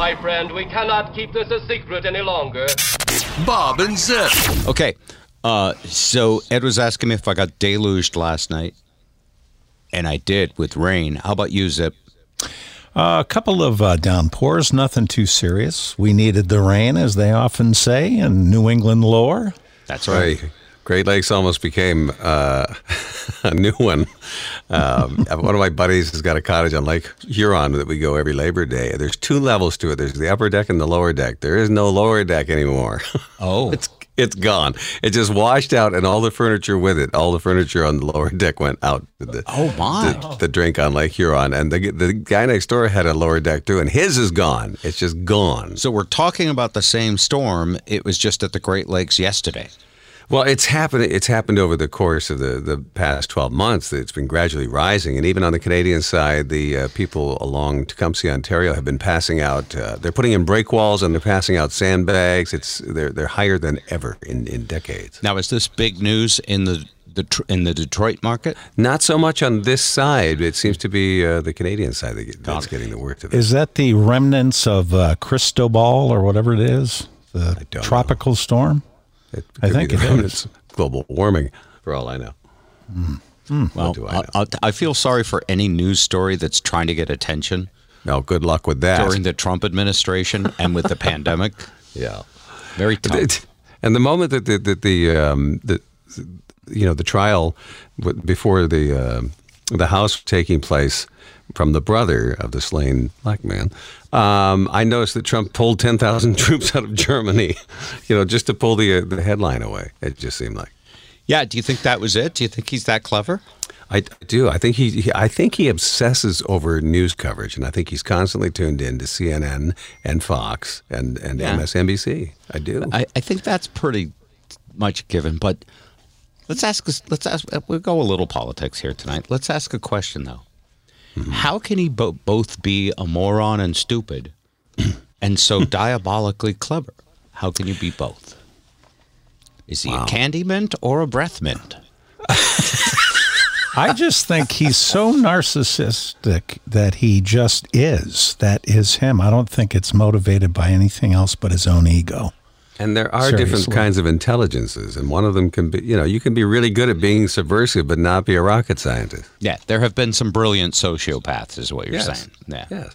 My friend, we cannot keep this a secret any longer. Bob and Zip. Okay. Uh, so Ed was asking me if I got deluged last night, and I did with rain. How about you, Zip? Uh, a couple of uh, downpours, nothing too serious. We needed the rain, as they often say in New England lore. That's right. Great Lakes almost became uh, a new one. Um, one of my buddies has got a cottage on Lake Huron that we go every Labor Day. There's two levels to it. There's the upper deck and the lower deck. There is no lower deck anymore. Oh. it's it's gone. It just washed out, and all the furniture with it. All the furniture on the lower deck went out. The, Oh, my. The, the drink on Lake Huron, and the the guy next door had a lower deck too, and his is gone. It's just gone. So we're talking about the same storm. It was just at the Great Lakes yesterday. Well, it's happened. It's happened over the course of the, the past twelve months. That it's been gradually rising, and even on the Canadian side, the uh, people along Tecumseh, Ontario, have been passing out. Uh, they're putting in break walls and they're passing out sandbags. It's they're they're higher than ever in, in decades. Now, is this big news in the, the tr- in the Detroit market? Not so much on this side. It seems to be uh, the Canadian side that get- that's getting the worst of it. Is that the remnants of uh, Cristobal or whatever it is? The don't tropical storm? It I think it is. global warming, for all I know. Well, do I I? I, I feel sorry for any news story that's trying to get attention No, good luck with that. during the Trump administration and with the pandemic. yeah. Very tough. And the moment that the that the, um, the you know the trial before the uh, the house taking place from the brother of the slain black man, um, I noticed that Trump pulled ten thousand troops out of Germany, you know, just to pull the uh, the headline away. It just seemed like. Yeah. Do you think that was it? Do you think he's that clever? I do. I think he, he. I think he obsesses over news coverage, and I think he's constantly tuned in to CNN and Fox and and Yeah. MSNBC. I do. I, I think that's pretty much given. But let's ask. Let's ask. We'll go a little politics here tonight. Let's ask a question though. How can he bo- both be a moron and stupid, and so diabolically clever? How can you be both? Is he a candy mint or a breath mint? I just think he's so narcissistic that he just is. That is him. I don't think it's motivated by anything else but his own ego. And there are different kinds of intelligences, and one of them can be, you know, you can be really good at being subversive, but not be a rocket scientist. Yeah, there have been some brilliant sociopaths, is what you're Yes. saying. Yeah. Yes.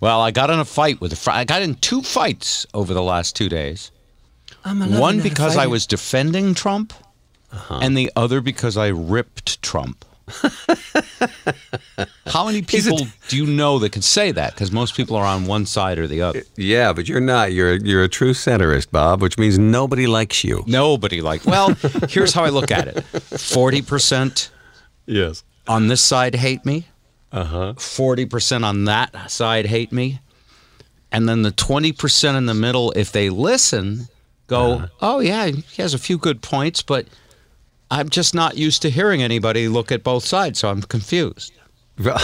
Well, I got in a fight with a fr- I got in two fights over the last two days. One because I was defending Trump, Uh-huh. and the other because I ripped Trump. How many people do you know that could say that? Because most people are on one side or the other. Yeah, but you're not. You're you're a true centrist, Bob, which means nobody likes you. Nobody like. Well, here's how I look at it: forty percent Yes. on this side hate me. Uh huh. Forty percent on that side hate me, and then the twenty percent in the middle, if they listen, go, "Oh yeah, he has a few good points, but I'm just not used to hearing anybody look at both sides, so I'm confused." But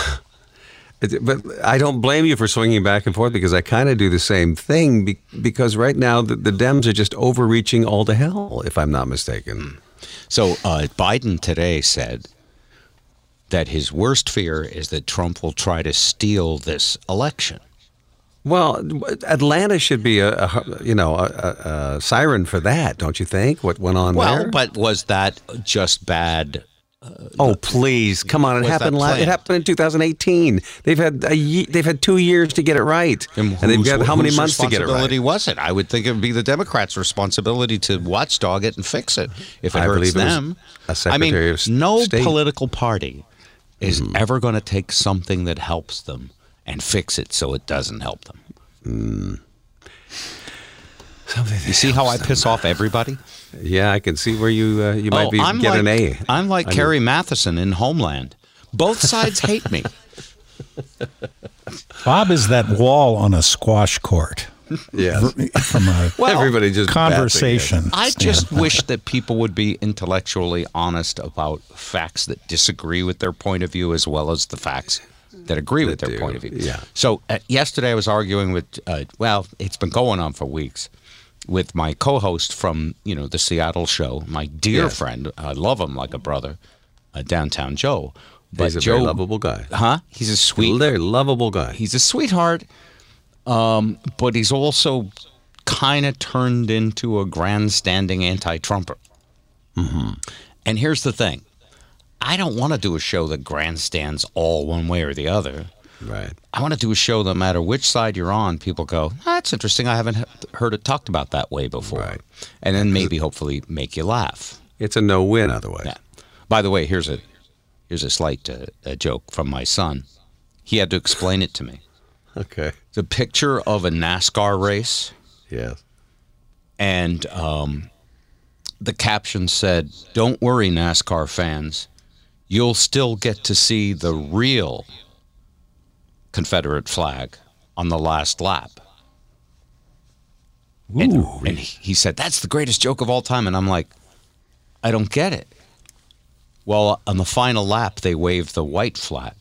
I don't blame you for swinging back and forth because I kind of do the same thing. Because right now the, the Dems are just overreaching all to hell, if I'm not mistaken. So uh, Biden today said that his worst fear is that Trump will try to steal this election. Well, Atlanta should be a, a you know a, a, a siren for that, don't you think? What went on Well, there? Well, but was that just bad? oh please, come on! It happened. La- it happened in 2018. They've had a ye- they've had two years to get it right, and, they've whose- got how many months to get it right? responsibility was it? I would think it would be the Democrats' responsibility to watchdog it and fix it if it I hurts it them. a I mean, no State. political party is Mm-hmm. ever going to take something that helps them and fix it so it doesn't help them. You see how I piss off everybody? Yeah, I can see where you uh, you might oh, be I'm get like, an A. I'm like I mean- Carrie Mathison in Homeland. Both sides hate me. Bob is that wall on a squash court Yeah, from a everybody just conversation. I just wish that people would be intellectually honest about facts that disagree with their point of view as well as the facts that agree with their do, point of view. yeah. So uh, yesterday I was arguing with, uh, well, it's been going on for weeks, with my co-host from you know the Seattle show, my dear Yes. friend. I love him like a brother, uh, Downtown Joe. But He's a Joe, very lovable guy. huh? He's a sweet Very lovable guy. He's a sweetheart. um, but he's also kind of turned into a grandstanding anti-Trumper. And here's the thing: I don't want to do a show that grandstands all one way or the other. Right. I want to do a show that no matter which side you're on. People go, "That's interesting. I haven't heard it talked about that way before." Right. And then maybe, hopefully, make you laugh. It's a no-win otherwise. Yeah. By the way, here's a here's a slight uh, a joke from my son. He had to explain it to me. Okay. It's a picture of a NASCAR race, Yes. and um, the caption said, "Don't worry, NASCAR fans, you'll still get to see the real Confederate flag on the last lap." And, and he said, "That's the greatest joke of all time," and I'm like, "I don't get it." Well, on the final lap, they waved the white flag.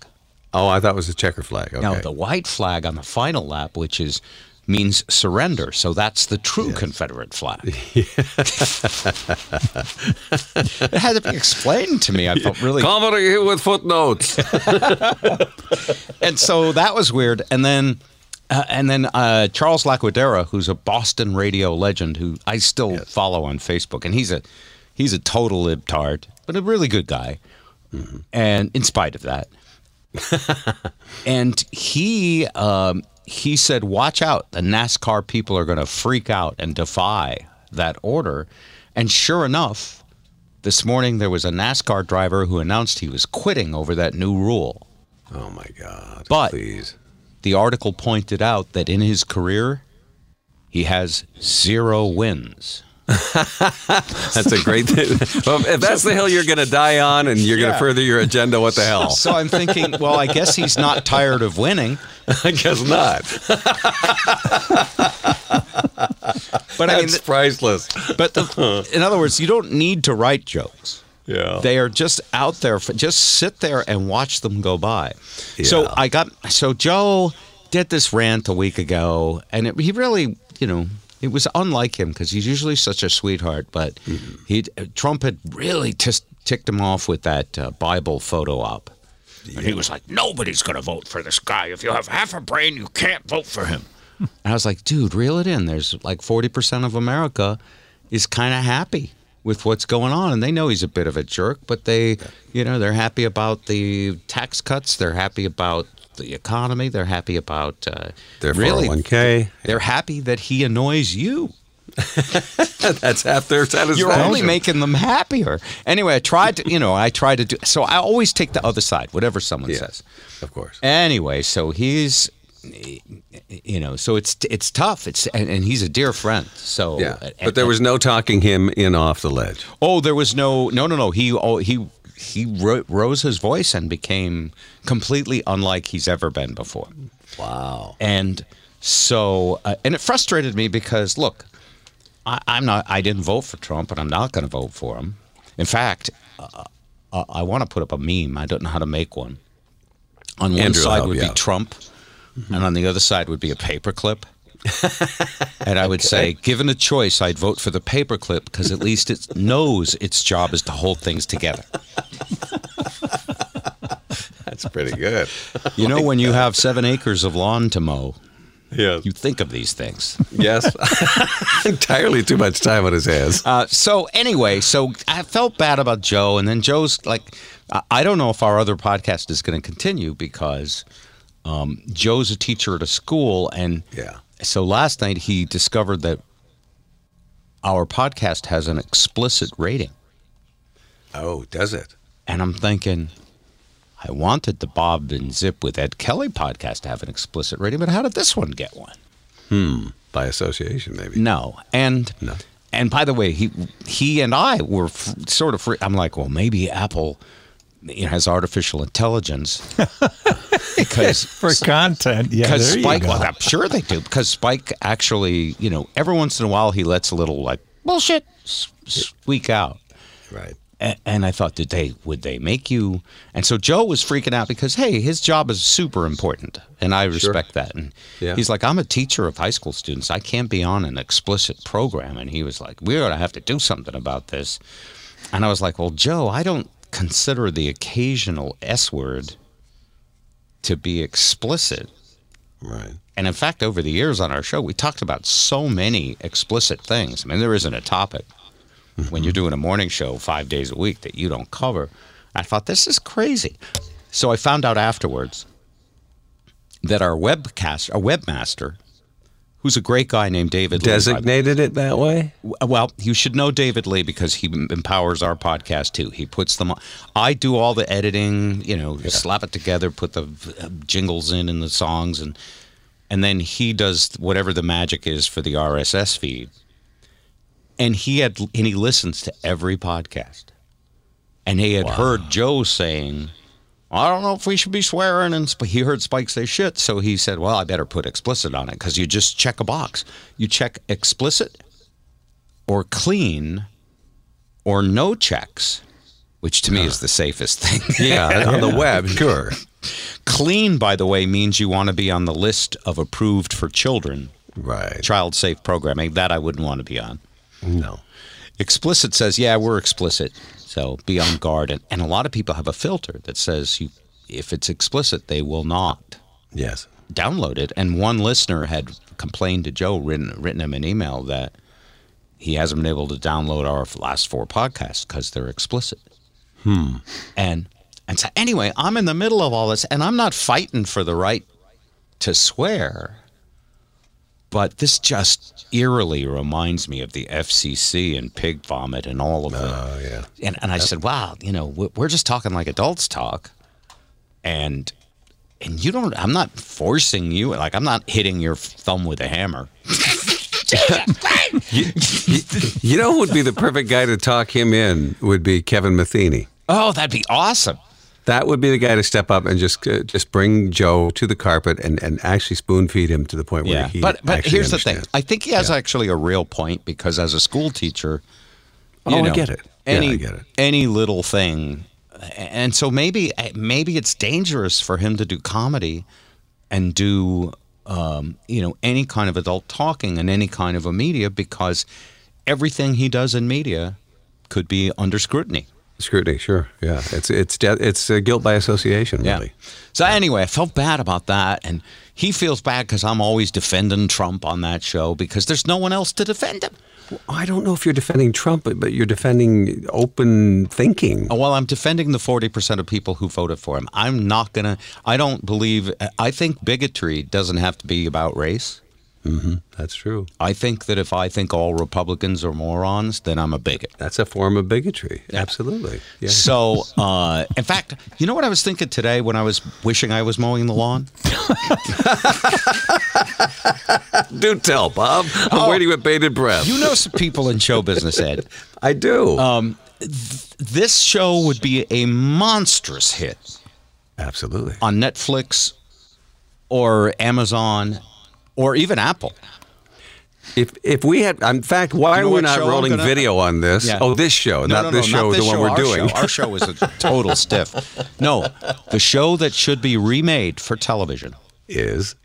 Oh, I thought it was the checker flag. Okay. Now, the white flag on the final lap, which is means surrender, so that's the true Confederate flag. it had to be explained to me. I felt really, Comedy with footnotes. and so that was weird. And then, uh, and then uh, Charles Laquidara, who's a Boston radio legend, who I still follow on Facebook, and he's a he's a total libtard, but a really good guy. And in spite of that, and he um, he said, "Watch out! The NASCAR people are going to freak out and defy that order." And sure enough, this morning there was a NASCAR driver who announced he was quitting over that new rule. oh my God. But- please. The article pointed out that in his career, he has zero wins. That's a great thing. well, if that's the hill you're going to die on and you're going to further your agenda, what the hell? So I'm thinking, well, I guess he's not tired of winning. I guess not. But I mean, That's priceless. but the, uh-huh. in other words, you don't need to write jokes. Yeah. They are just out there. For, just sit there and watch them go by. So I got. So Joe did this rant a week ago, and it, he really, you know, it was unlike him because he's usually such a sweetheart. But Mm-hmm. he Trump had really just ticked him off with that uh, Bible photo op. And he was like, "Nobody's going to vote for this guy. If you have half a brain, you can't vote for him." and I was like, "Dude, reel it in. There's like forty percent of America is kind of happy with what's going on, and they know he's a bit of a jerk, but they, you know, they're happy about the tax cuts. They're happy about the economy. They're happy about uh, Their really. 401k. They're happy that he annoys you. That's half their satisfaction. You're only making them happier. Anyway, I tried to, you know, I tried to do. So I always take the other side, whatever someone Yeah. says. Of course. Anyway, so he's, you know, so it's it's tough. It's and, and he's a dear friend. So Yeah. and- But there was no talking him in off the ledge. Oh, there was no, no, no, no. He, oh, he, he ro- rose his voice and became completely unlike he's ever been before. Wow. And so, uh, and it frustrated me because, look, I, I'm not, I didn't vote for Trump, and I'm not going to vote for him. In fact, uh, uh, I want to put up a meme. I don't know how to make one. On one Andrew side would be out. Trump, and on the other side would be a paperclip. and I would say, given a choice, I'd vote for the paperclip because at least it knows its job is to hold things together. That's pretty good. You know, when you have seven acres of lawn to mow, yes. you think of these things. Yes. Entirely too much time on his hands. Uh, so anyway, so I felt bad about Joe, and then Joe's like, I- I don't know if our other podcast is going to continue because um, Joe's a teacher at a school, and Yeah. So last night he discovered that our podcast has an explicit rating, Oh, does it? and I'm thinking. I wanted the Bob and Zip with Ed Kelly podcast to have an explicit rating, but how did this one get one? Hmm, by association, maybe. No, and No. and by the way, he he and I were f- sort of. Free, I'm like, well, maybe Apple you know, has artificial intelligence because For content, yeah, because there you Spike. go. Well, I'm sure they do because Spike actually, you know, every once in a while he lets a little like bullshit squeak out. Right. A- And I thought, did they would they make you? And so Joe was freaking out because hey, his job is super important, and I respect that. And Yeah. he's like, I'm a teacher of high school students. I can't be on an explicit program. And he was like, we're gonna have to do something about this. And I was like, well, Joe, I don't consider the occasional S word to be explicit. Right. And in fact, over the years on our show, we talked about so many explicit things. I mean, there isn't a topic when you're mm-hmm. doing a morning show five days a week that you don't cover. I thought, this is crazy. So I found out afterwards that our webcast, our webmaster, who's a great guy named David Lee, Designated it that way? well, you should know David Lee because he empowers our podcast too. He puts them. on. I do all the editing, you know, slap it together, put the uh, jingles in and the songs, and and then he does whatever the magic is for the RSS feed. And he had and he listens to every podcast, and he had heard Joe saying. I don't know if we should be swearing, and Sp- he heard Spike say shit, so he said, "Well, I better put explicit on it because you just check a box. You check explicit, or clean or no checks, which to me is the safest thing. Yeah, on the web, sure. clean, by the way, means you want to be on the list of approved for children, Right. child safe programming. That I wouldn't want to be on. No. Explicit says, yeah, we're explicit. So be on guard. And, and a lot of people have a filter that says you, if it's explicit, they will not Yes. download it. And one listener had complained to Joe, written, written him an email that he hasn't been able to download our last four podcasts because they're explicit. Hmm. And and so anyway, I'm in the middle of all this, and I'm not fighting for the right to swear. But this just eerily reminds me of the FCC and pig vomit and all of that. Oh, yeah. And, and I said, wow, you know, we- we're just talking like adults talk. And and you don't I'm not forcing you like I'm not hitting your thumb with a hammer. You know who would be the perfect guy to talk him in would be Kevin Matheny. Oh, that'd be awesome. That would be the guy to step up and just uh, just bring Joe to the carpet and, and actually spoon feed him to the point where Yeah. he But but actually here's the thing. I think he has actually a real point because as a school teacher Oh, you I get it. Yeah, Any I get it. any little thing and so maybe maybe it's dangerous for him to do comedy and do um, you know any kind of adult talking in any kind of a media because everything he does in media could be under scrutiny. Scrutiny, sure. Yeah. It's it's de- it's uh, guilt by association, really. So anyway, I felt bad about that, and he feels bad because I'm always defending Trump on that show because there's no one else to defend him. I don't know if you're defending Trump, but, but you're defending open thinking. Oh, Well, I'm defending the 40% of people who voted for him. I'm not going to, I don't believe, I think bigotry doesn't have to be about race. That's true. I think that if I think all Republicans are morons, then I'm a bigot. That's a form of bigotry. Absolutely. Yeah. So, uh, in fact, you know what I was thinking today when I was wishing I was mowing the lawn? Do tell, Bob. I'm waiting with bated breath. Oh. You know some people in show business, Ed. I do. Um, th- this show would be a monstrous hit Absolutely. on Netflix or Amazon or even Apple. If if we had, in fact, why You know are we not rolling gonna- video on this? Yeah. Oh, this show, No, not no, this no, show, not the this one we're doing. Show. Our show is a total stiff. No, the show that should be remade for television. is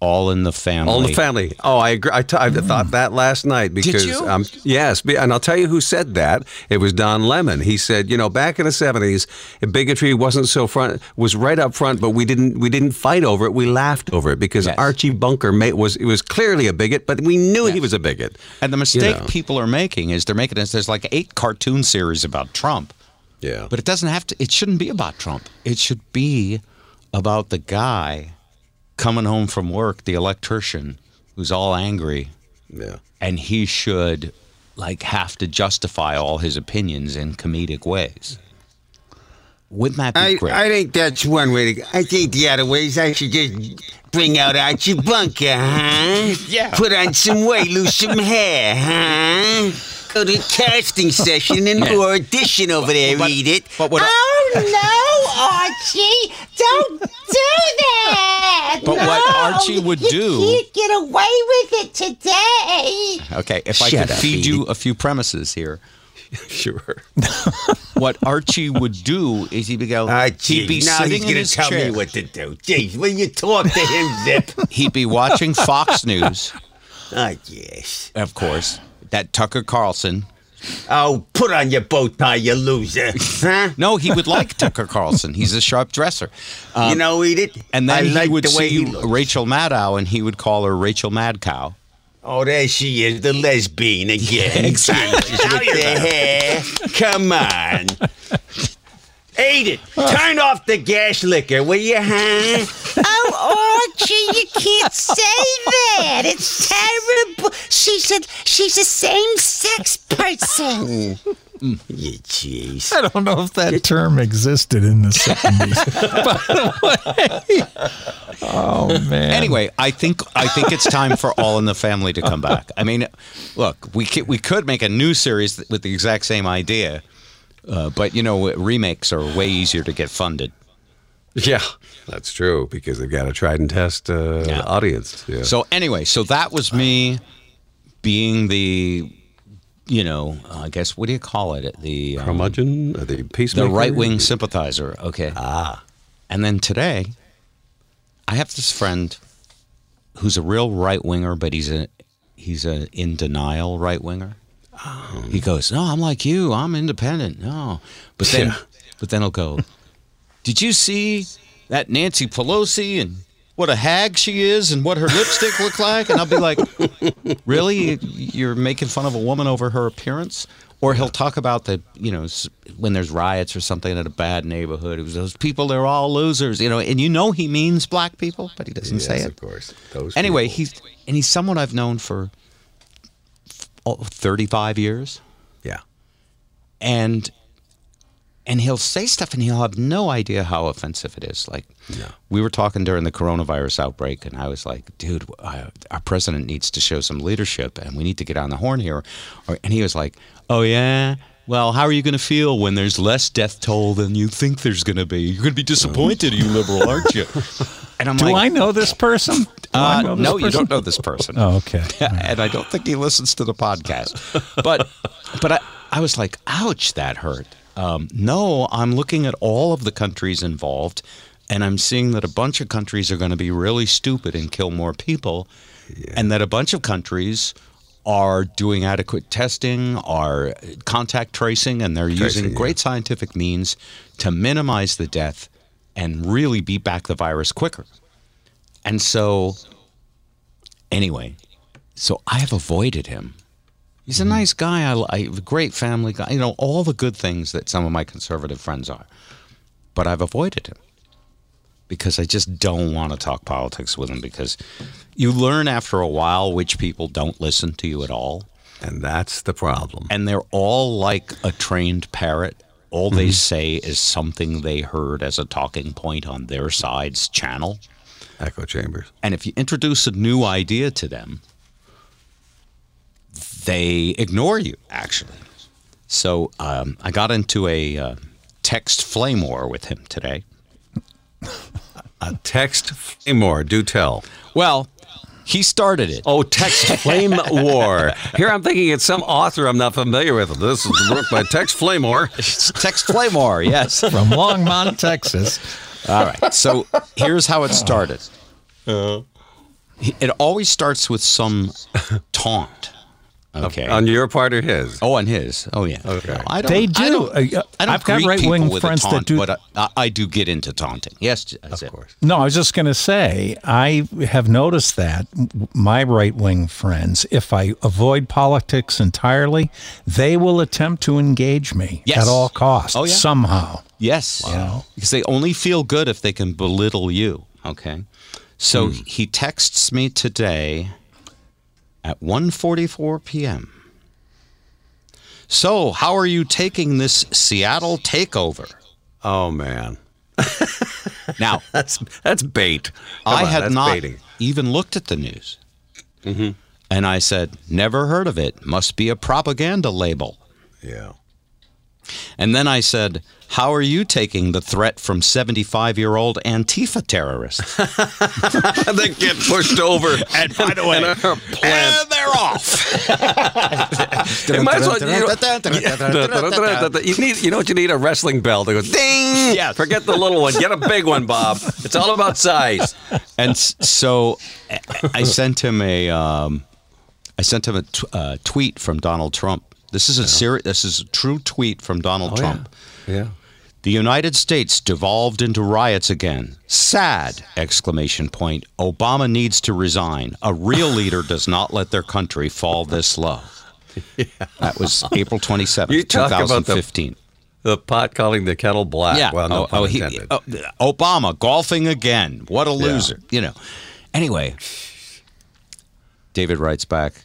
All in the Family. All in the Family. Oh, I agree. I, t- I thought that last night because you? um, yes, and I'll tell you who said that. It was Don Lemon. He said, you know, back in the seventies, bigotry wasn't so front was right up front, but we didn't we didn't fight over it. We laughed over it because Yes. Archie Bunker made, was it was clearly a bigot, but we knew he was a bigot. And the mistake know. people are making is they're making this. There's like eight cartoon series about Trump, Yeah, but it doesn't have to. It shouldn't be about Trump. It should be about the guy coming home from work, the electrician, who's all angry, yeah. and he should like have to justify all his opinions in comedic ways. Wouldn't that be I, great? I think that's one way to go. I think the other way is I should just bring out Archie Bunker, huh? Yeah. Put on some weight, lose some hair, huh? Go to a casting session and Yeah. audition over there, But- read it. but what I- Oh no, Archie! Don't do that! But what Archie would you do- can't get away with it today. okay, if I could up, feed Edie. you a few premises here. Sure. What Archie would do is he would go. Archie, he'd be now sitting he's gonna tell chair. me what to do. Jeez, will you talk to him, Zip? He'd be watching Fox News, ah, I guess. of course. That Tucker Carlson Oh, put on your bow tie, you loser. Huh? No, he would like Tucker Carlson. He's a sharp dresser. Um, you know, eat it. and then I he like would the way see he. Rachel Maddow, and he would call her Rachel Mad Cow. Oh, there she is, the lesbian again. exactly. Jesus, with the hair. Come on. Eat it. Turn off the gas liquor, will you, huh? Oh, Archie, you can't say that. It's terrible. She's a she's a same-sex person. Mm. You jeez. I don't know if that term existed in the 70s. By the way. Oh, man. Anyway, I think I think it's time for All in the Family to come back. I mean, look, we could, we could make a new series with the exact same idea, uh, but you know, remakes are way easier to get funded. Yeah, that's true because they've got a tried and test uh, Yeah. audience. Yeah. So anyway, so that was me being the, you know, I guess what do you call it? The um, curmudgeon, uh, the peacemaker, the right wing sympathizer. Okay. Ah. And then today, I have this friend who's a real right winger, but he's a he's a in denial right winger. He goes, "No, I'm like you. I'm independent. No." But then Yeah. but then he'll go, "Did you see that Nancy Pelosi and what a hag she is and what her lipstick looked like?" And I'll be like, "Really? You're making fun of a woman over her appearance?" Or he'll talk about the, you know, when there's riots or something in a bad neighborhood. It was those people, they're all losers, you know. And you know he means black people, but he doesn't say Yes, it. of course. Those Anyway, people. he's and he's someone I've known for 35 years, yeah. and and he'll say stuff and he'll have no idea how offensive it is. Like we were talking during the coronavirus outbreak, and I was like, "Dude, uh, our president needs to show some leadership, and we need to get on the horn here." Or, and he was like, "Oh yeah." Well, how are you going to feel when there's less death toll than you think there's going to be? You're going to be disappointed, you liberal, aren't you? And I'm Do like, I know this person? Do I uh, know this no, you don't know this person. Oh, okay. and I don't think he listens to the podcast. But but I, I was like, ouch, that hurt. Um, no, I'm looking at all of the countries involved, and I'm seeing that a bunch of countries are going to be really stupid and kill more people, and that a bunch of countries are doing adequate testing, are contact tracing, and they're using Tracing, yeah. great scientific means to minimize the death and really beat back the virus quicker. And so, anyway, so I have avoided him. He's a mm-hmm. nice guy. I, I a great family guy. You know all the good things that some of my conservative friends are, but I've avoided him because I just don't want to talk politics with him. Because you learn after a while which people don't listen to you at all, And that's the problem. and they're all like a trained parrot. All they mm-hmm. say is something they heard as a talking point on their side's channel. Echo chambers. And if you introduce a new idea to them, they ignore you, actually. So um, I got into a uh, text flame war with him today. A text flame war. Do tell. Well, he started it. Oh, text flame war. Here I'm thinking it's some author I'm not familiar with. This is the book by Text Flame War. It's text flame war, yes. From Longmont, Texas. All right. So here's how it started. It always starts with some taunt. Okay. On your part or his? Oh, on his. Oh, yeah. Okay. No, I don't, They I do. don't, Uh, I don't I've got right-wing people with a friends that do- But I, I do get into taunting. Yes, Of it. course. No, I was just going to say, I have noticed that my right wing friends, if I avoid politics entirely, they will attempt to engage me Yes. at all costs Oh, yeah. somehow. Yes. Because they only feel good if they can belittle you. Okay. So hmm. he texts me today at 1:44 p.m. So, how are you taking this Seattle takeover? Oh man, Now, that's that's bait. Come I on, had not baiting. even looked at the news. Mm-hmm. And I said, never heard of it. Must be a propaganda label. Yeah. And then I said, How are you taking the threat from 75 year old Antifa terrorists? they get pushed over. And by the way, and and they're off. It might as well, you, know, you need, you know what you need? A wrestling bell that goes ding. Yes. Forget the little one. Get a big one, Bob. It's all about size. And so I- I sent him a, um, I sent him a t- uh, tweet from Donald Trump This is a seri- This is a true tweet from Donald Oh, Trump. Yeah. The United States devolved into riots again. Sad! Exclamation point. Obama needs to resign. A real leader does not let their country fall this low. Yeah. That was April 27th, You talk about the- 2015. The pot calling the kettle black. Yeah. Well, no oh, oh, he- oh, Obama golfing again. What a loser. Yeah. You know. Anyway, David writes back.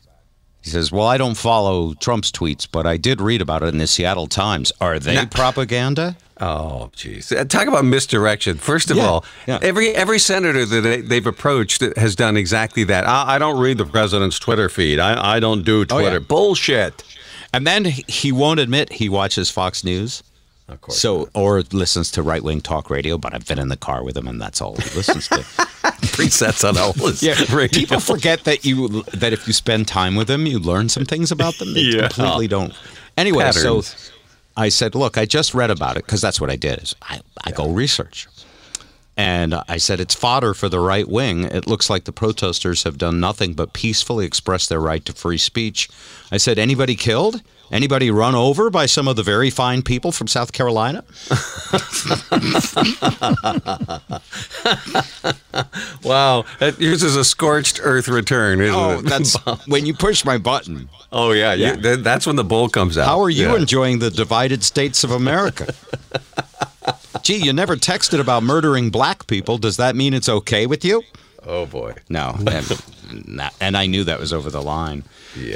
He says, "Well, I don't follow Trump's tweets, but I did read about it in the Seattle Times. Are they propaganda?" Oh, jeez. Uh, Talk about misdirection. First of Yeah, all, yeah. every every senator that they, they've approached has done exactly that. I, I don't read the president's Twitter feed. I, I don't do Oh, yeah. Twitter. Bullshit. And then he- he won't admit he watches Fox News. Of course. So or listens to right wing talk radio, but I've been in the car with him, and that's all he listens to. presets on all his radio. people forget that you that if you spend time with them, you learn some things about them. They Yeah. completely don't. Anyway, Patterns. so I said, "Look, I just read about it because that's what I did. Is I, I go research." And I said, it's fodder for the right wing. It looks like the protesters have done nothing but peacefully express their right to free speech. I said, anybody killed? Anybody run over by some of the very fine people from South Carolina? Wow. That, yours is a scorched earth return, isn't Oh, it? that's when you push my button. oh, yeah. Yeah. th- that's when the bull comes out. How are you Yeah. enjoying the divided states of America? Gee, you never texted about murdering black people. Does that mean it's okay with you? Oh, boy. No. And, and I knew that was over the line.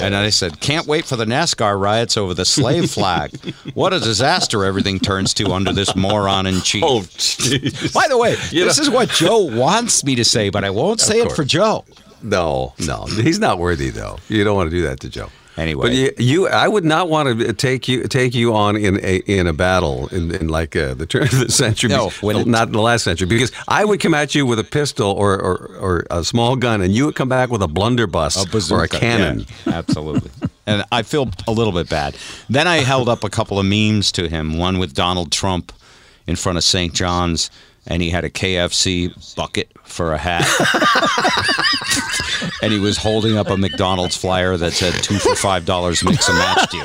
And I said, can't wait for the NASCAR riots over the slave flag. What a disaster everything turns to under this moron in chief. Oh, jeez. By the way, You this know- is what Joe wants me to say, but I won't say it for Joe. No, no, he's not worthy though. You don't want to do that to Joe. Anyway. but you, you I would not want to take you take you on in a in a battle in, in like uh, the turn of the century. No, when it- not in the last century, because I would come at you with a pistol or or, or a small gun, and you would come back with a blunderbuss or a cannon. Yeah, absolutely. and I feel a little bit bad. Then I held up a couple of memes to him, one with Donald Trump in front of St. John's, and he had a KFC bucket for a hat. and he was holding up a McDonald's flyer that said two for five dollars mix and match deal.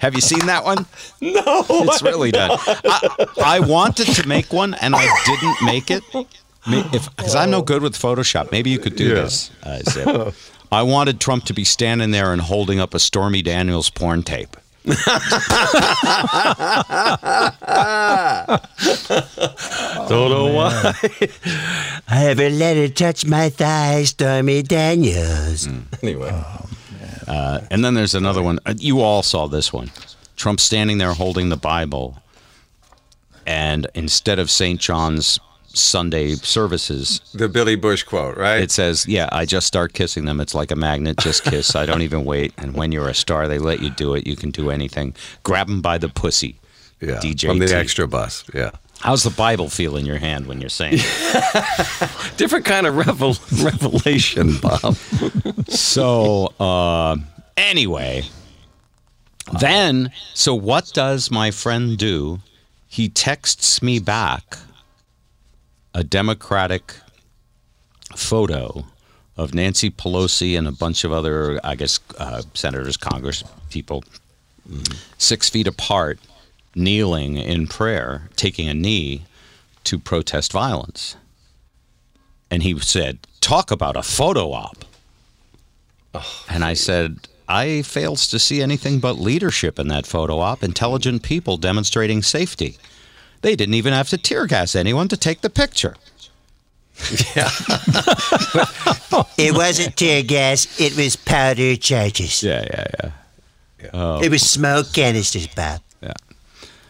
Have you seen that one? No. It's really done. I, I wanted to make one and I didn't make it. Because I'm no good with Photoshop. Maybe you could do this. Uh, Zip. I wanted Trump to be standing there and holding up a Stormy Daniels porn tape. Don't know why. I haven't let it touch my thighs, Stormy Daniels. Anyway, Uh, and then there's another one. Uh, You all saw this one. Trump standing there holding the Bible, and instead of St. John's Sunday services, the Billy Bush quote, right? it says, "Yeah, I just start kissing them. It's like a magnet. Just kiss. I don't even wait. And when you're a star, they let you do it. You can do anything. Grab them by the pussy." yeah, DJ from the extra bus. Yeah, How's the Bible feel in your hand when you're saying? it? different kind of revel- revelation, Bob. So, uh, anyway, then, so what does my friend do? He texts me back a Democratic photo of Nancy Pelosi and a bunch of other, I guess, uh, senators, Congress people, six feet apart, kneeling in prayer, taking a knee to protest violence. And he said, Talk about a photo op. And I said, I fails to see anything but leadership in that photo op, intelligent people demonstrating safety. They didn't even have to tear gas anyone to take the picture. Yeah. It wasn't tear gas, it was powder charges. Yeah, yeah, yeah. It was smoke canisters, Bob. Yeah.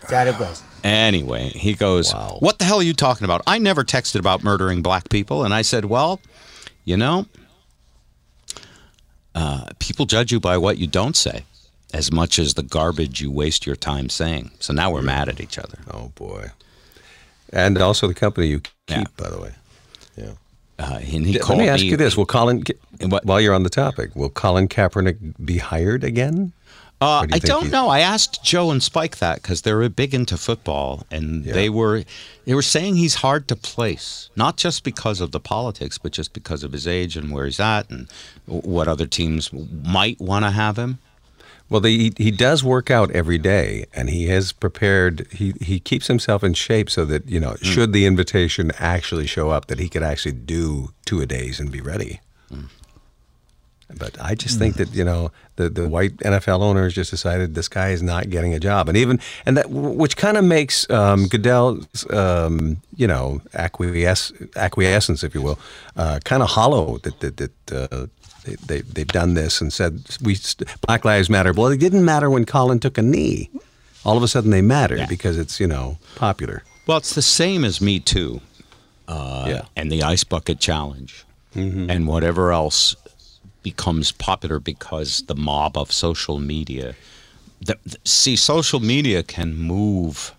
That it was. Anyway, he goes, What the hell are you talking about? I never texted about murdering black people. And I said, Well, you know, uh, people judge you by what you don't say as much as the garbage you waste your time saying. So now we're mad at each other. Oh boy, and also the company you keep, Yeah. by the way. Uh, and he Let called me ask me- you this: Will Colin, What? while you're on the topic, will Colin Kaepernick be hired again? Uh, do I don't know. I asked Joe and Spike that because they're big into football, and Yeah. they were they were saying he's hard to place, not just because of the politics, but just because of his age and where he's at, and what other teams might want to have him. Well, the, he, he does work out every day, and he has prepared. He he keeps himself in shape so that you know, should the invitation actually show up, that he could actually do two a days and be ready. But I just think that you know the the white NFL owners just decided this guy is not getting a job, and even and that which kind of makes um, Goodell's um, you know acquiesce, acquiescence, if you will, uh, kind of hollow. That that, that uh, they, they they've done this and said we st- Black Lives Matter. Well, it didn't matter when Colin took a knee. All of a sudden, they matter Yeah. because it's you know popular. Well, it's the same as Me Too uh, Yeah. and the Ice Bucket Challenge and whatever else becomes popular because the mob of social media. The, the- see, social media can move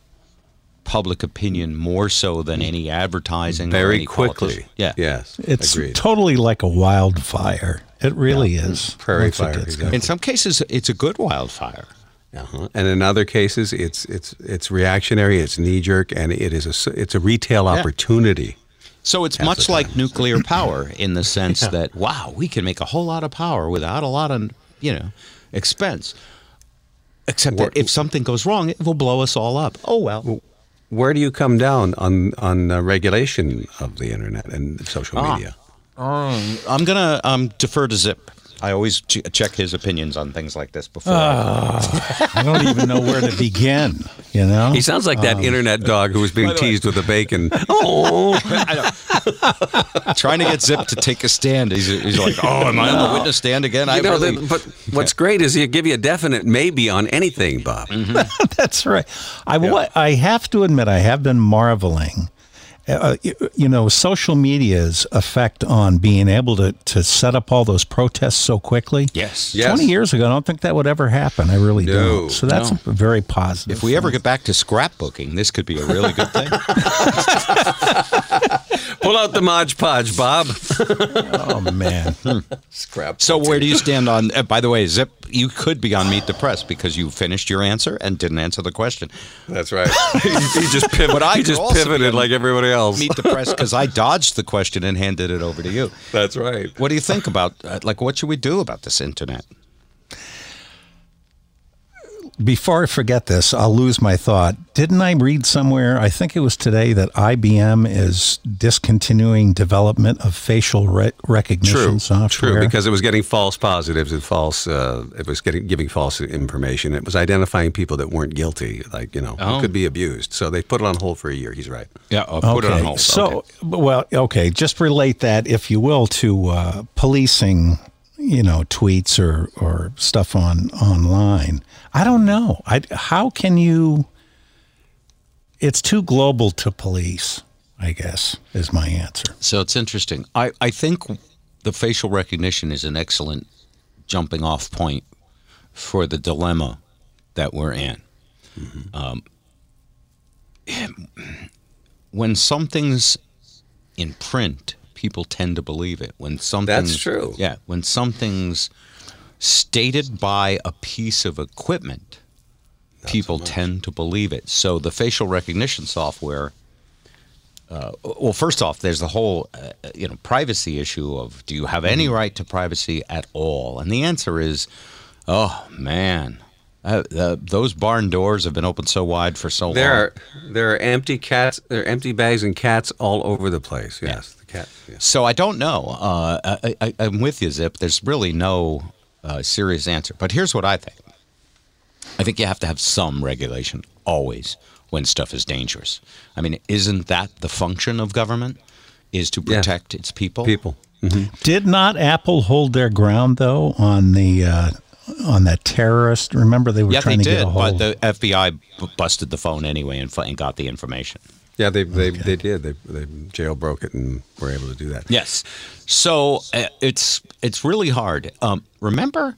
public opinion more so than any advertising. or Very any quickly. politician. Yeah. Yes. It's agreed. totally like a wildfire. It really is. Prairie once it fire, exactly. In some cases, it's a good wildfire. Uh-huh. And in other cases, it's it's it's reactionary, it's knee jerk, and it is a s- it's a retail opportunity. So it's much like nuclear power in the sense that wow, we can make a whole lot of power without a lot of you know expense. Except that if something goes wrong, it will blow us all up. Oh well. Where do you come down on on uh, regulation of the internet and social Ah. media? Um, I'm gonna um, defer to Zip. I always ch- check his opinions on things like this before. Ah. I don't even know where to begin. You know, He sounds like that um, internet dog who was being By the way- teased with a bacon. oh, Trying to get Zip to take a stand. He's, he's like, "Oh, am I on the witness stand again?" I you know, really- the- but what's great is he'll give you a definite maybe on anything, Bob. Mm-hmm. That's right. I wa- I have to admit, I have been marveling. Uh, you, you know, social media's effect on being able to, to set up all those protests so quickly. yes. Yes. 20 years ago, I don't think that would ever happen. I really No, don't. So that's no. a very positive. If we ever get back to scrapbooking, this could be a really good thing. Pull out the Mod Podge, Bob. oh man, Scrap. So where do you stand on? Uh, by the way, Zip, you could be on Meet the Press because you finished your answer and didn't answer the question. That's right. he, he just pivoted. I he just pivoted like everybody else. Meet the Press because I dodged the question and handed it over to you. That's right. What do you think about uh, like what should we do about this internet? Before I forget this, I'll lose my thought. Didn't I read somewhere? I think it was today that IBM is discontinuing development of facial re- recognition True, software. true, because it was getting false positives and false. Uh, it was getting giving false information. It was identifying people that weren't guilty, like you know, Oh. could be abused. So they put it on hold for a year. He's right. Yeah, I'll put it on hold. So, Okay. well, okay, just relate that, if you will, to uh, policing, you know, tweets or, or stuff on online. I don't know. I, how can you? It's too global to police. I guess is my answer. So it's interesting. I, I think the facial recognition is an excellent jumping off point for the dilemma that we're in. Um, when something's in print, people tend to believe it. When something's true. Yeah, when something's stated by a piece of equipment, people tend to believe it. So the facial recognition software uh, well, first off, there's the whole, uh, you know, privacy issue of do you have any Mm-hmm. right to privacy at all? And the answer is, oh man, uh, uh, those barn doors have been open so wide for so There long. are there are empty cats. There are empty bags and cats all over the place. Yes, the cat. Yes. So I don't know. Uh, I, I, I'm with you, Zip. There's really no uh, serious answer. But here's what I think. I think you have to have some regulation always when stuff is dangerous. I mean, isn't that the function of government? Is to Yeah. protect its people? People. Did not Apple hold their ground though on the uh, on that terrorist? Remember they were Yeah, they trying to did, get a hold. but the FBI b- busted the phone anyway and, fi- and got the information. Yeah, they they, they did. They they jailbroke it and were able to do that. Yes. So uh, it's it's really hard. Um, remember,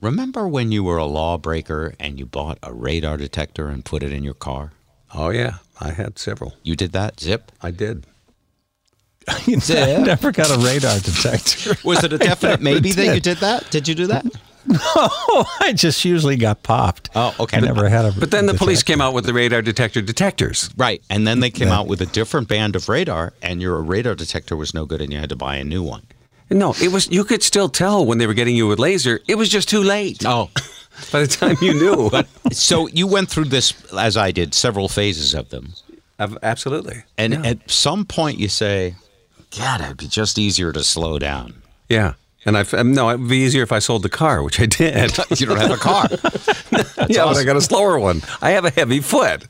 remember when you were a lawbreaker and you bought a radar detector and put it in your car? Oh yeah, I had several. You did that, Zip. I did. I never got a radar detector. Was it a definite maybe that you did that? Did you do that? I just usually got popped. Oh, okay. I never had a. But then the police came out with the radar detector detectors. Right. And then they came out with a different band of radar, and your radar detector was no good, and you had to buy a new one. No, it was. You could still tell when they were getting you with laser. It was just too late. Oh. By the time you knew. But so you went through this, as I did, several phases of them. Absolutely. And yeah. at some point you say, God, it'd be just easier to slow down. yeah. And I um, no, it'd be easier if I sold the car, which I did. You don't have a car. yeah, but I got a slower one. I have a heavy foot.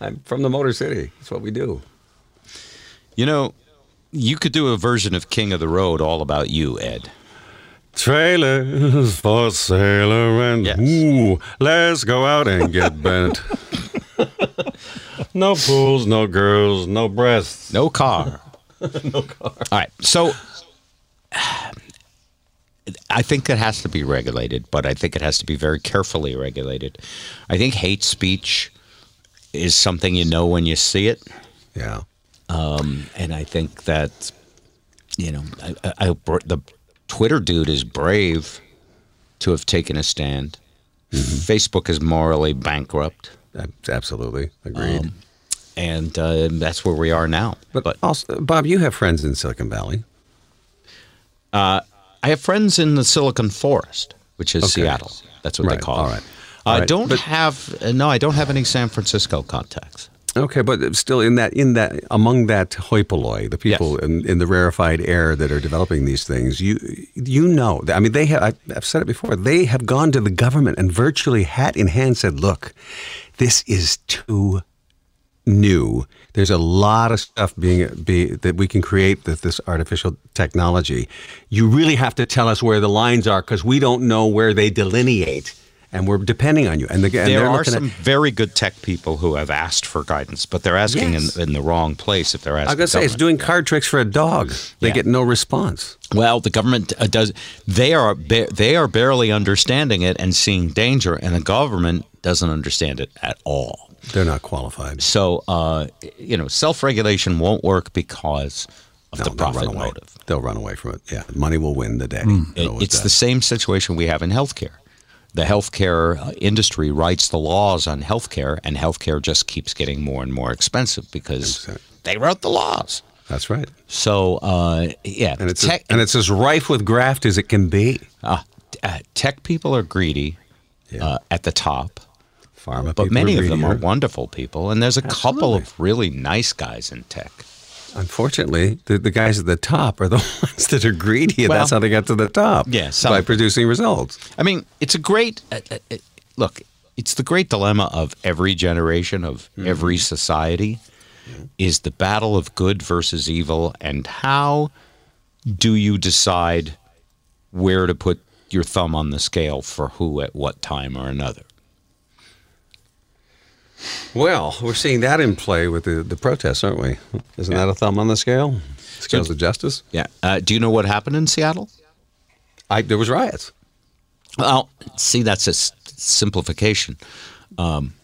I'm from the Motor City. That's what we do. you know, you could do a version of King of the Road all about you, Ed. Trailers for sailor and Yes. ooh, let's go out and get bent. no pools, no girls, no breasts. No car. no car. All right. So I think it has to be regulated, but I think it has to be very carefully regulated. I think hate speech is something you know when you see it. Yeah. Um, and I think that you know I, I, the Twitter dude is brave to have taken a stand. Mm-hmm. Facebook is morally bankrupt, Ab- Absolutely. Agreed. Um, and uh, that's where we are now. but, also, Bob, you have friends in Silicon Valley. Uh, I have friends in the Silicon Forest, which is Okay. Seattle. That's what Right, they call all it. right. I All right, don't but- have uh, no. I don't have any San Francisco contacts. Okay, but still in that in that among that hoi polloi, the people Yes. in, in the rarefied air that are developing these things, you you know, I mean, they have. I've said it before. They have gone to the government and virtually hat in hand said, "Look, this is too new. There's a lot of stuff being be, that we can create with this artificial technology. You really have to tell us where the lines are because we don't know where they delineate." And we're depending on you. And, the, and there they're some At, very good tech people who have asked for guidance, but they're asking Yes. in, in the wrong place. If they're asking, I was gonna say it's doing card tricks for a dog. They Yeah. get no response. Well, the government uh, does. They are they are barely understanding it and seeing danger, and the government doesn't understand it at all. They're not qualified. So, uh, you know, self regulation won't work because of No, the they'll profit motive. They'll run away from it. Yeah, money will win the day. It It- it's the same situation we have in healthcare. The healthcare uh, industry writes the laws on healthcare, and healthcare just keeps getting more and more expensive because Exactly. they wrote the laws. That's right. So, uh, yeah, And it's tech, and it's as rife with graft as it can be. uh, uh, tech people are greedy Yeah. uh, at the top. Pharma But many of them are wonderful people, and there's a couple of really nice guys in tech. Unfortunately, the, the guys at the top are the ones that are greedy, and Well, that's how they get to the top. yeah, some- by producing results. I mean, it's a great uh, uh, uh, look. It's the great dilemma of every generation of every society is the battle of good versus evil, and how do you decide where to put your thumb on the scale for who at what time or another? Well, we're seeing that in play with the, the protests, aren't we? Isn't that a thumb on the scale? Scales of justice. Yeah. Uh, do you know what happened in Seattle? I, there was riots. Well, see, that's a s- simplification, um,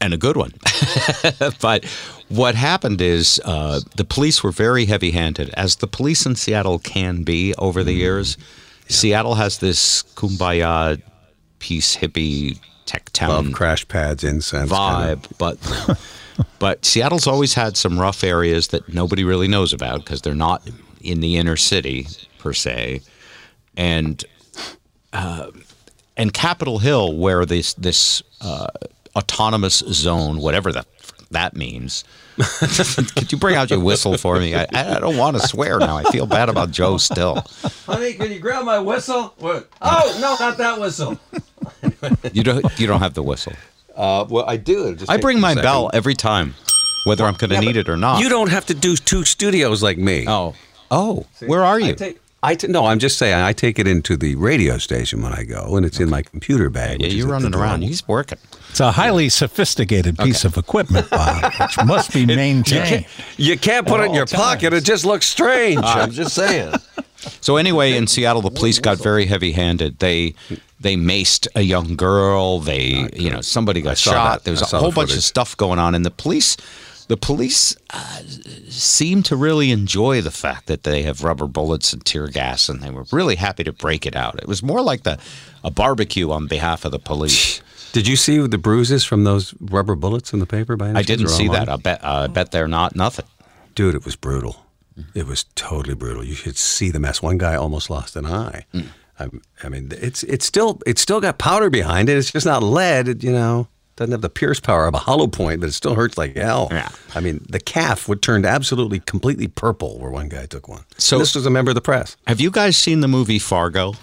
and a good one. but what happened is uh, the police were very heavy-handed, as the police in Seattle can be over the years. Seattle has this kumbaya, peace, hippie, tech town Love crash pads, incense kind vibe, of- but but Seattle's always had some rough areas that nobody really knows about because they're not in the inner city per se, and uh, and Capitol Hill, where this this uh, autonomous zone, whatever that that means. Could you bring out your whistle for me? I, I don't want to swear now. I feel bad about Joe still. Honey, can you grab my whistle? What? Oh no, not that whistle. You don't you don't have the whistle. Uh, well, I do. Just I bring my second. bell every time, whether I'm going to Yeah, need it or not. You don't have to do two studios like me. Oh, oh, where are you? I take, I t- no, I'm just saying I take it into the radio station when I go, and it's in my computer bag. yeah, which you're running around. door. He's working. It's a highly sophisticated piece of equipment, Bob, which must be maintained. You can't put it in your all pocket. It just looks strange. I'm just saying. So anyway, in Seattle, the police got very heavy-handed. They they maced a young girl. They, you know, somebody got shot. There was a whole bunch of stuff going on, and the police the police uh, seem to really enjoy the fact that they have rubber bullets and tear gas, and they were really happy to break it out. It was more like the a barbecue on behalf of the police. Did you see the bruises from those rubber bullets in the paper? By any I didn't see online? that. I bet. Uh, I bet they're not nothing. Dude, it was brutal. It was totally brutal. You should see the mess. One guy almost lost an eye. I, I mean, it's it's still it's still got powder behind it. It's just not lead. It, you know, doesn't have the pierce power of a hollow point, but it still hurts like hell. Yeah. I mean, the calf would turned absolutely completely purple where one guy took one. So- So this was a member of the press. Have you guys seen the movie Fargo?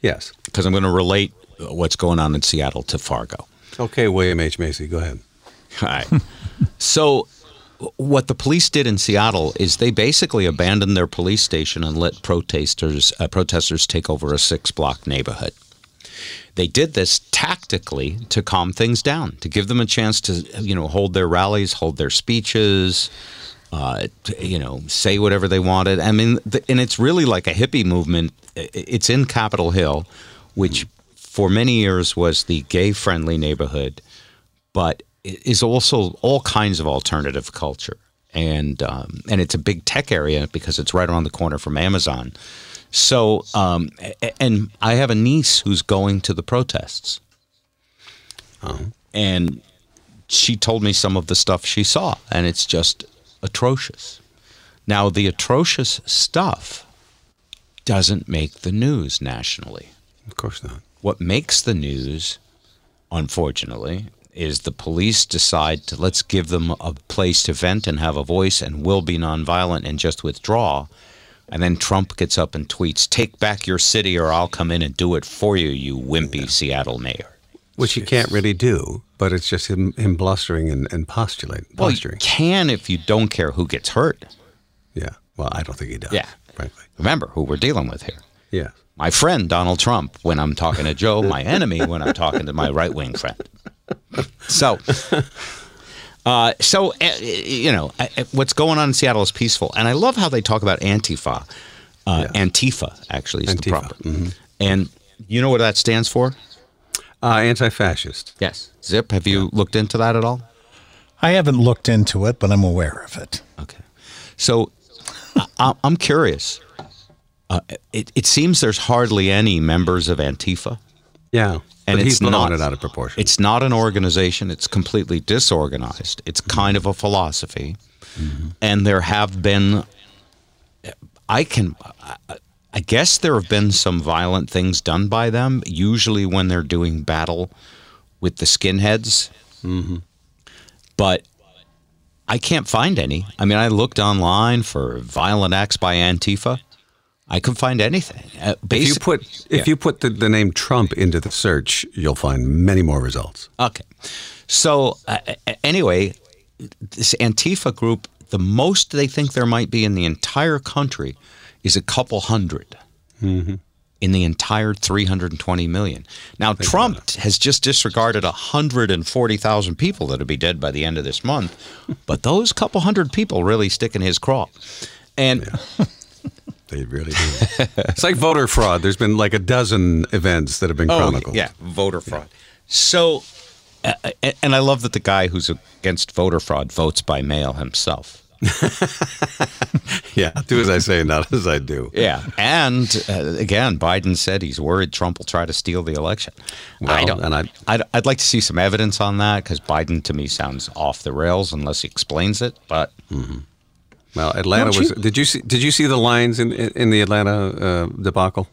Yes. Because I'm going to relate what's going on in Seattle to Fargo. Okay, William H Macy, go ahead. All right. so, what the police did in Seattle is they basically abandoned their police station and let protesters uh, protesters take over a six block neighborhood. They did this tactically to calm things down, to give them a chance to you know hold their rallies, hold their speeches, uh, you know, say whatever they wanted. I mean, the, and it's really like a hippie movement. It's in Capitol Hill, which for many years was the gay friendly neighborhood, but is also all kinds of alternative culture. And um, and it's a big tech area because it's right around the corner from Amazon. So um, and I have a niece who's going to the protests, and she told me some of the stuff she saw, and it's just atrocious. Now, the atrocious stuff doesn't make the news nationally. Of course not. What makes the news, unfortunately, is the police decide to let's give them a place to vent and have a voice and will be nonviolent and just withdraw. And then Trump gets up and tweets, Take back your city or I'll come in and do it for you, you wimpy Seattle mayor. Which he can't really do, but it's just him, him blustering and, and postulating. Well, you can if you don't care who gets hurt. yeah. Well, I don't think he does. Yeah. Frankly. Remember who we're dealing with here. Yeah. My friend Donald Trump when I'm talking to Joe, my enemy when I'm talking to my right wing friend. So, uh, so uh, you know, uh, uh, what's going on in Seattle is peaceful, and I love how they talk about Antifa. Uh, Antifa actually is the Antifa, mm-hmm. proper, and you know what that stands for? Uh, anti-fascist. Yes. Zip. Have you looked into that at all? I haven't looked into it, but I'm aware of it. Okay. So I- I, I'm curious. Uh, it, it seems there's hardly any members of Antifa. Yeah. and it's he's not it out of proportion. It's not an organization. It's completely disorganized. It's mm-hmm. kind of a philosophy, mm-hmm. and there have been. I can. I- I guess there have been some violent things done by them. Usually when they're doing battle with the skinheads, mm-hmm. but I can't find any. I mean, I looked online for violent acts by Antifa. I couldn't find anything. Uh, if you put if Yeah. you put the, the name Trump into the search, you'll find many more results. Okay. So, uh, uh, anyway, this Antifa group, the most they think there might be in the entire country is a couple 100 in the entire 320 million. Now, Trump has just disregarded 140,000 people that'll be dead by the end of this month, but those couple hundred people really stick in his craw. And They really do. it's like voter fraud. There's been like a dozen events that have been Oh, chronicled. yeah, voter fraud. So, uh, uh, and I love that the guy who's against voter fraud votes by mail himself. Yeah. Do as I say, not as I do. Yeah, and uh, again, Biden said he's worried Trump will try to steal the election. I don't, and I- I'd, I'd like to see some evidence on that because Biden to me sounds off the rails unless he explains it. But Well, Atlanta Don't was. you- Did you see? Did you see the lines in in, in the Atlanta uh, debacle?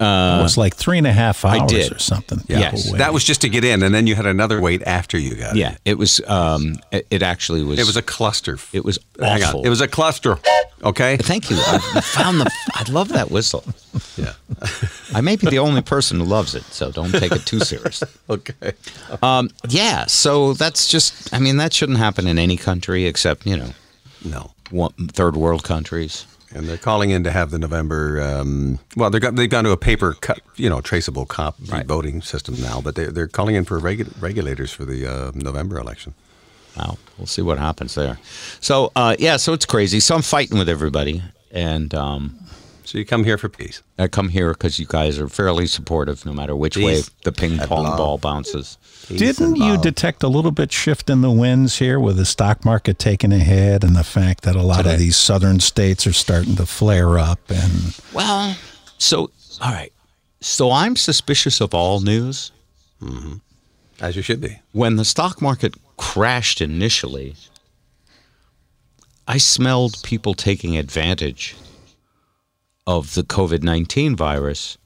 Uh, it was like three and a half hours did. or something. Yes. People That was just to get in, and then you had another wait after you got. yeah, in. it was. Um, it, it actually was. It was a cluster. It was Hang awful. on. It was a cluster. Okay. Thank you. I found the. I love that whistle. Yeah. I may be the only person who loves it, so don't take it too seriously. Okay. Um, yeah, so that's just. I mean, that shouldn't happen in any country except you know, No. one, third world countries. And they're calling in to have the November. Um, well, they're got, they've gone to a paper cut, you know, traceable cop Right. voting system now, but they're they're calling in for regu- regulators for the uh, November election. Wow, we'll see what happens there. So, uh, yeah, so it's crazy. So I'm fighting with everybody, and um, So you come here for peace. I come here because you guys are fairly supportive, no matter which way the ping pong ball bounces. Didn't you detect a little bit shift in the winds here with the stock market taking a hit and the fact that a lot Today. of these southern states are starting to flare up and Well, so all right. So I'm suspicious of all news. Mm-hmm. As you should be. When the stock market crashed initially, I smelled people taking advantage of the COVID 19 virus.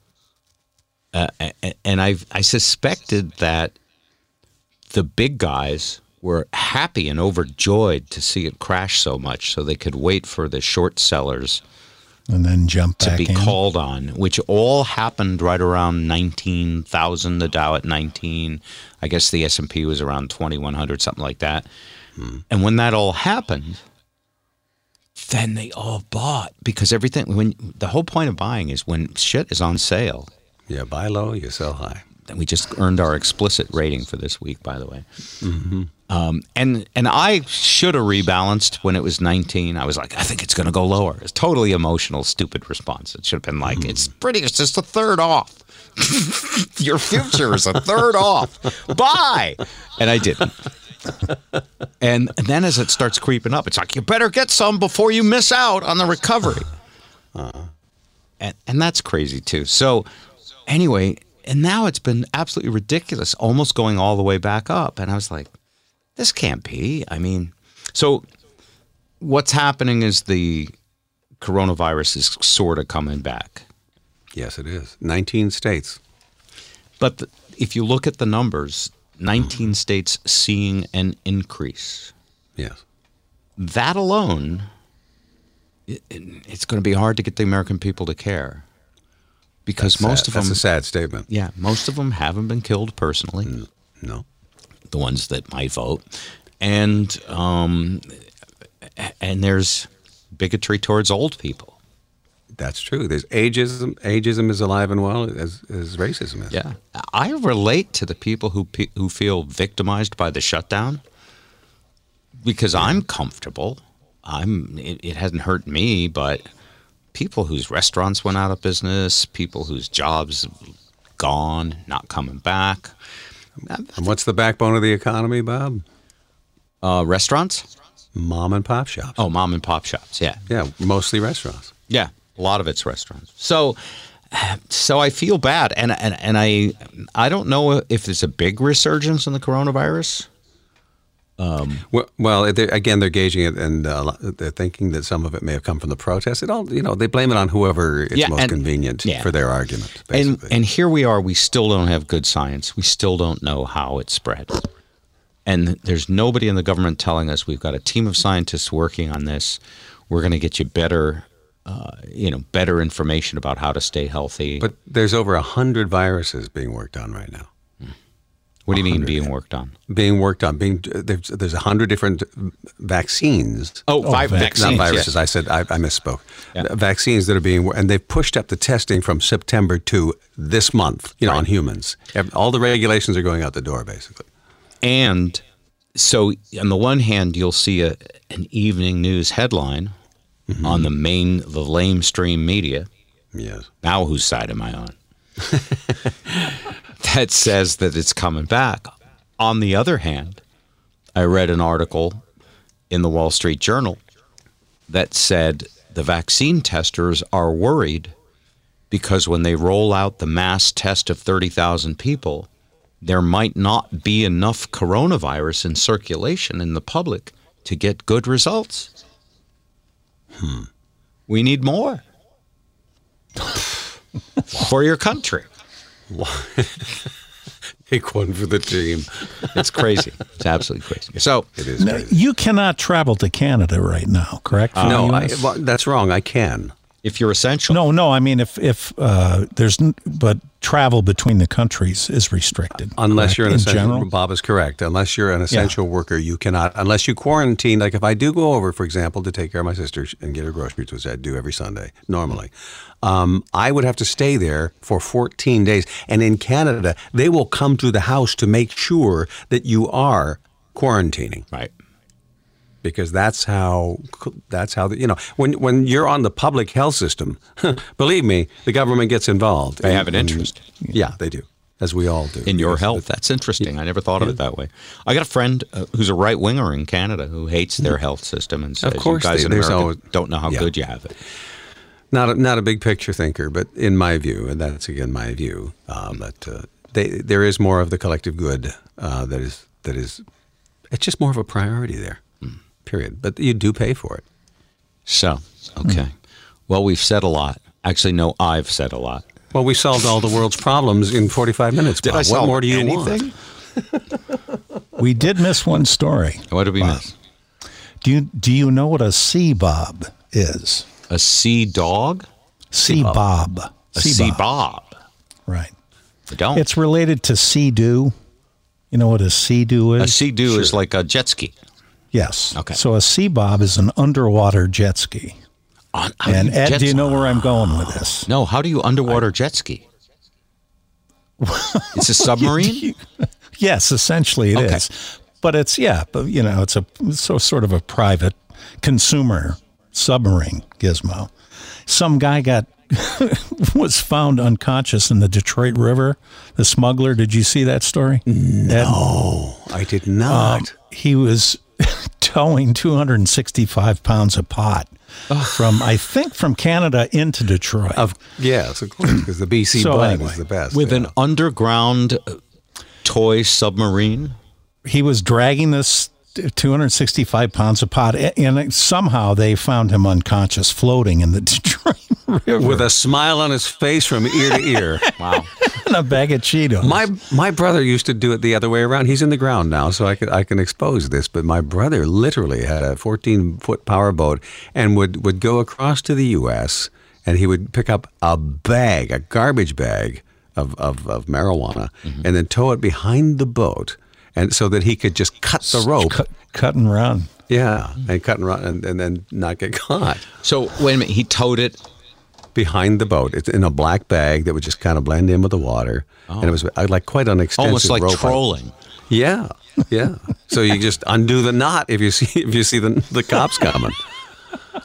Uh, a- a- and I, I suspected that the big guys were happy and overjoyed to see it crash so much so they could wait for the short sellers and then jump to back be in. called on, which all happened right around nineteen thousand. The Dow at nineteen, I guess the S and P was around twenty one hundred, something like that. And when that all happened, then they all bought because everything. When the whole point of buying is when shit is on sale. Yeah, buy low, you sell high. And we just earned our explicit rating for this week, by the way. Um, and and I should have rebalanced when it was 19. I was like, I think it's going to go lower. It's totally emotional, stupid response. It should have been like, it's pretty. It's just a third off. Your future is a third off. Buy, and I didn't. And, then as it starts creeping up, it's like you better get some before you miss out on the recovery. Uh-huh. And and that's crazy too. So anyway, and now it's been absolutely ridiculous, almost going all the way back up. And I was like, this can't be. I mean, so what's happening is the coronavirus is sort of coming back. Yes, it is. 19 states. But the, if you look at the numbers, 19 states seeing an increase. Yes. That alone, it, it- it's going to be hard to get the American people to care. Because most Sad. of That's them, a sad statement. yeah, most of them haven't been killed personally. No. the ones that might vote, and um, and there's bigotry towards old people. That's true. There's ageism. Ageism is alive and well as, as racism is. Yeah, I relate to the people who pe- who feel victimized by the shutdown because I'm comfortable. I'm. It, it hasn't hurt me, but people whose restaurants went out of business, people whose jobs gone, not coming back. And what's the backbone of the economy, Bob? Uh, restaurants? Mom and pop shops. Oh, mom and pop shops. Yeah, Yeah, mostly restaurants. Yeah, a lot of it's restaurants. So, so I feel bad, and and and I I don't know if there's a big resurgence in the coronavirus. Well, well they again, they're gauging it, and uh, they're thinking that some of it may have come from the protests. It all, you know, they blame it on whoever it's Yeah, most and- convenient yeah. for their argument. And and here we are. We still don't have good science. We still don't know how it spread. And there's nobody in the government telling us we've got a team of scientists working on this. We're going to get you better, uh, you know, better information about how to stay healthy. but there's over a hundred viruses being worked on right now. what do you mean being worked on? Being worked on. Being there's there's a hundred different vaccines. Oh, five vac- vaccines. not yeah. viruses. I said I, I misspoke. Yeah. Vaccines that are being and they've pushed up the testing from September to this month. You know, on humans. All the regulations are going out the door, basically. And so, on the one hand, you'll see a, an evening news headline Mm-hmm. on the main, the lamestream media. Yes. Now, whose side am I on? that says that it's coming back. On the other hand, I read an article in the Wall Street Journal that said the vaccine testers are worried because when they roll out the mass test of 30,000 people, there might not be enough coronavirus in circulation in the public to get good results. We need more for your country. Take one for the team. It's crazy. It's absolutely crazy. So, It is. Now, crazy. you cannot travel to Canada right now, correct? From no, I, well, that's wrong. I can. If you're essential, no, no. I mean, if if uh, there's, n- but travel between the countries is restricted. Unless correct? you're an in essential, general. Bob is correct. Unless you're an essential worker, you cannot. Unless you quarantine, like if I do go over, for example, to take care of my sister and get her groceries, which I do every Sunday normally, um, I would have to stay there for 14 days. And in Canada, they will come to the house to make sure that you are quarantining. right? Because that's how that's how the, you know when when you're on the public health system, believe me, the government gets involved. They have an And- interest. Yeah, they do, as we all do. in your Because health. That's interesting. I never thought of it that way. I got a friend uh, who's a right winger in Canada who hates their health system and says, "Of course "You guys they- in America always- don't know how yeah. good you have it." not a, not a big picture thinker, but in my view, and that's again my view, uh, that uh, they, there is more of the collective good uh, that is that is it's just more of a priority there. Period. But you do pay for it. So, okay. Hmm. Well, we've said a lot. Actually, no, I've said a lot. Well, we solved all the world's problems in 45 minutes. Did Bob. I what solve more do you anything? want? We did miss one story. What did we miss? Do you do you know what a sea bob is? A sea dog? Sea bob. A sea, bob. Right. I don't. It's related to sea doo. You know what a sea doo is? a sea doo is like a jet ski. Yes. Okay. So a sea bob is an underwater jet ski. On, And Ed, do you know where I'm going with this? No, how do you underwater jet ski? it's a submarine? Yes, essentially it is. Okay. But it's yeah, but you know, it's a so sort of a private consumer submarine gizmo. Some guy got was found unconscious in the Detroit River. The smuggler, did you see that story? No. Oh, I did not. Um, he was towing 265 pounds of pot from I think from Canada into Detroit. of yes, of course, because the BC So blend anyway, is the best. With yeah. an underground uh, toy submarine? he was dragging this 265 pounds of pot, and somehow they found him unconscious, floating in the Detroit River with a smile on his face from ear to ear. Wow. and a bag of Cheetos. My my brother used to do it the other way around. He's in the ground now, so I could I can expose this. But my brother literally had a 14 foot powerboat and would would go across to the U.S. and he would pick up a bag, a garbage bag of of, of marijuana, mm-hmm. and then tow it behind the boat, and so that he could just cut the rope. cut, cut and run. Yeah, and cut and run, and, and then not get caught So, wait a minute. He towed it. Behind the boat. It's in a black bag that would just kind of blend in with the water, and it was uh, like quite an extensive Almost like rope. trolling. Yeah, yeah. so you just undo the knot if you see if you see the the cops coming.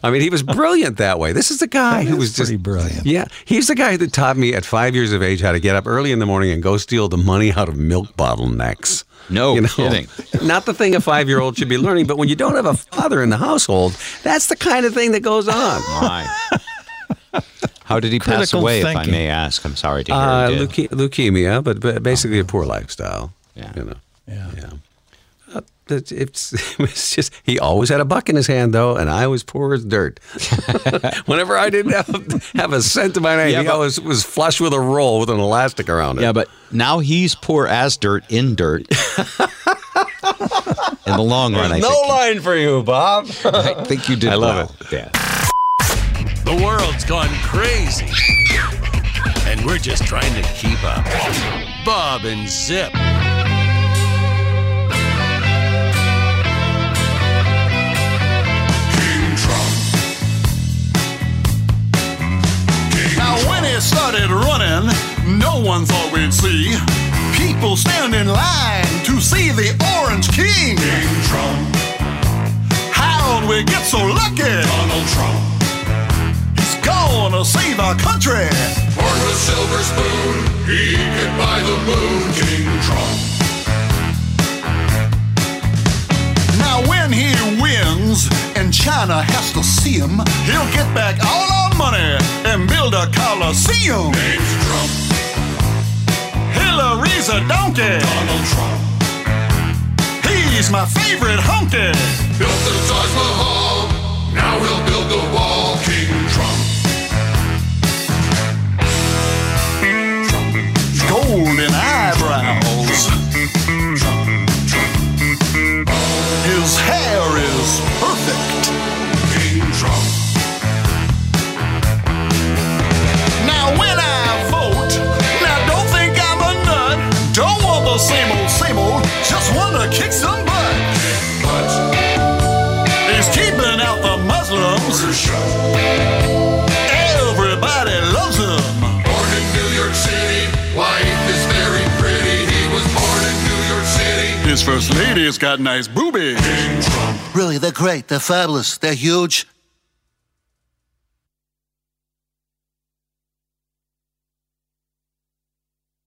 I mean, he was brilliant that way. This is the guy who was just brilliant. Yeah, he's the guy that taught me at five years of age how to get up early in the morning and go steal the money out of milk bottlenecks. No kidding. Not the thing a five year old should be learning, but when you don't have a father in the household, that's the kind of thing that goes on. My. How did he pass Critical away, if I may ask? I'm sorry to hear. Uh, he did. leuke- leukemia, but, but basically a poor lifestyle. Yeah. You know. Yeah. Yeah. Uh, it's, it's, it's just he always had a buck in his hand though, and I was poor as dirt. Whenever I didn't have, have a cent to my name, Yeah, he but- always was flush with a roll with an elastic around it. Yeah, but now he's poor as dirt in dirt. in the long run, I no think. line for you, Bob. I think you did. I love well. it. Yeah. The world's gone crazy. And we're just trying to keep up. Bob and Zip. Now when it started running, no one thought we'd see people stand in line to see the Orange King. King Trump. How'd we get so lucky? Donald Trump. Gonna save our country. For the silver spoon, he could buy the moon, King Trump. Now when he wins and China has to see him, he'll get back all our money and build a coliseum. Name's Trump, Hillary's a donkey. Donald Trump. He's my favorite honky. Built the Taj Mahal, now he'll build the wall, King golden eyebrows. First lady's got nice boobies. Really, they're great. They're fabulous. They're huge.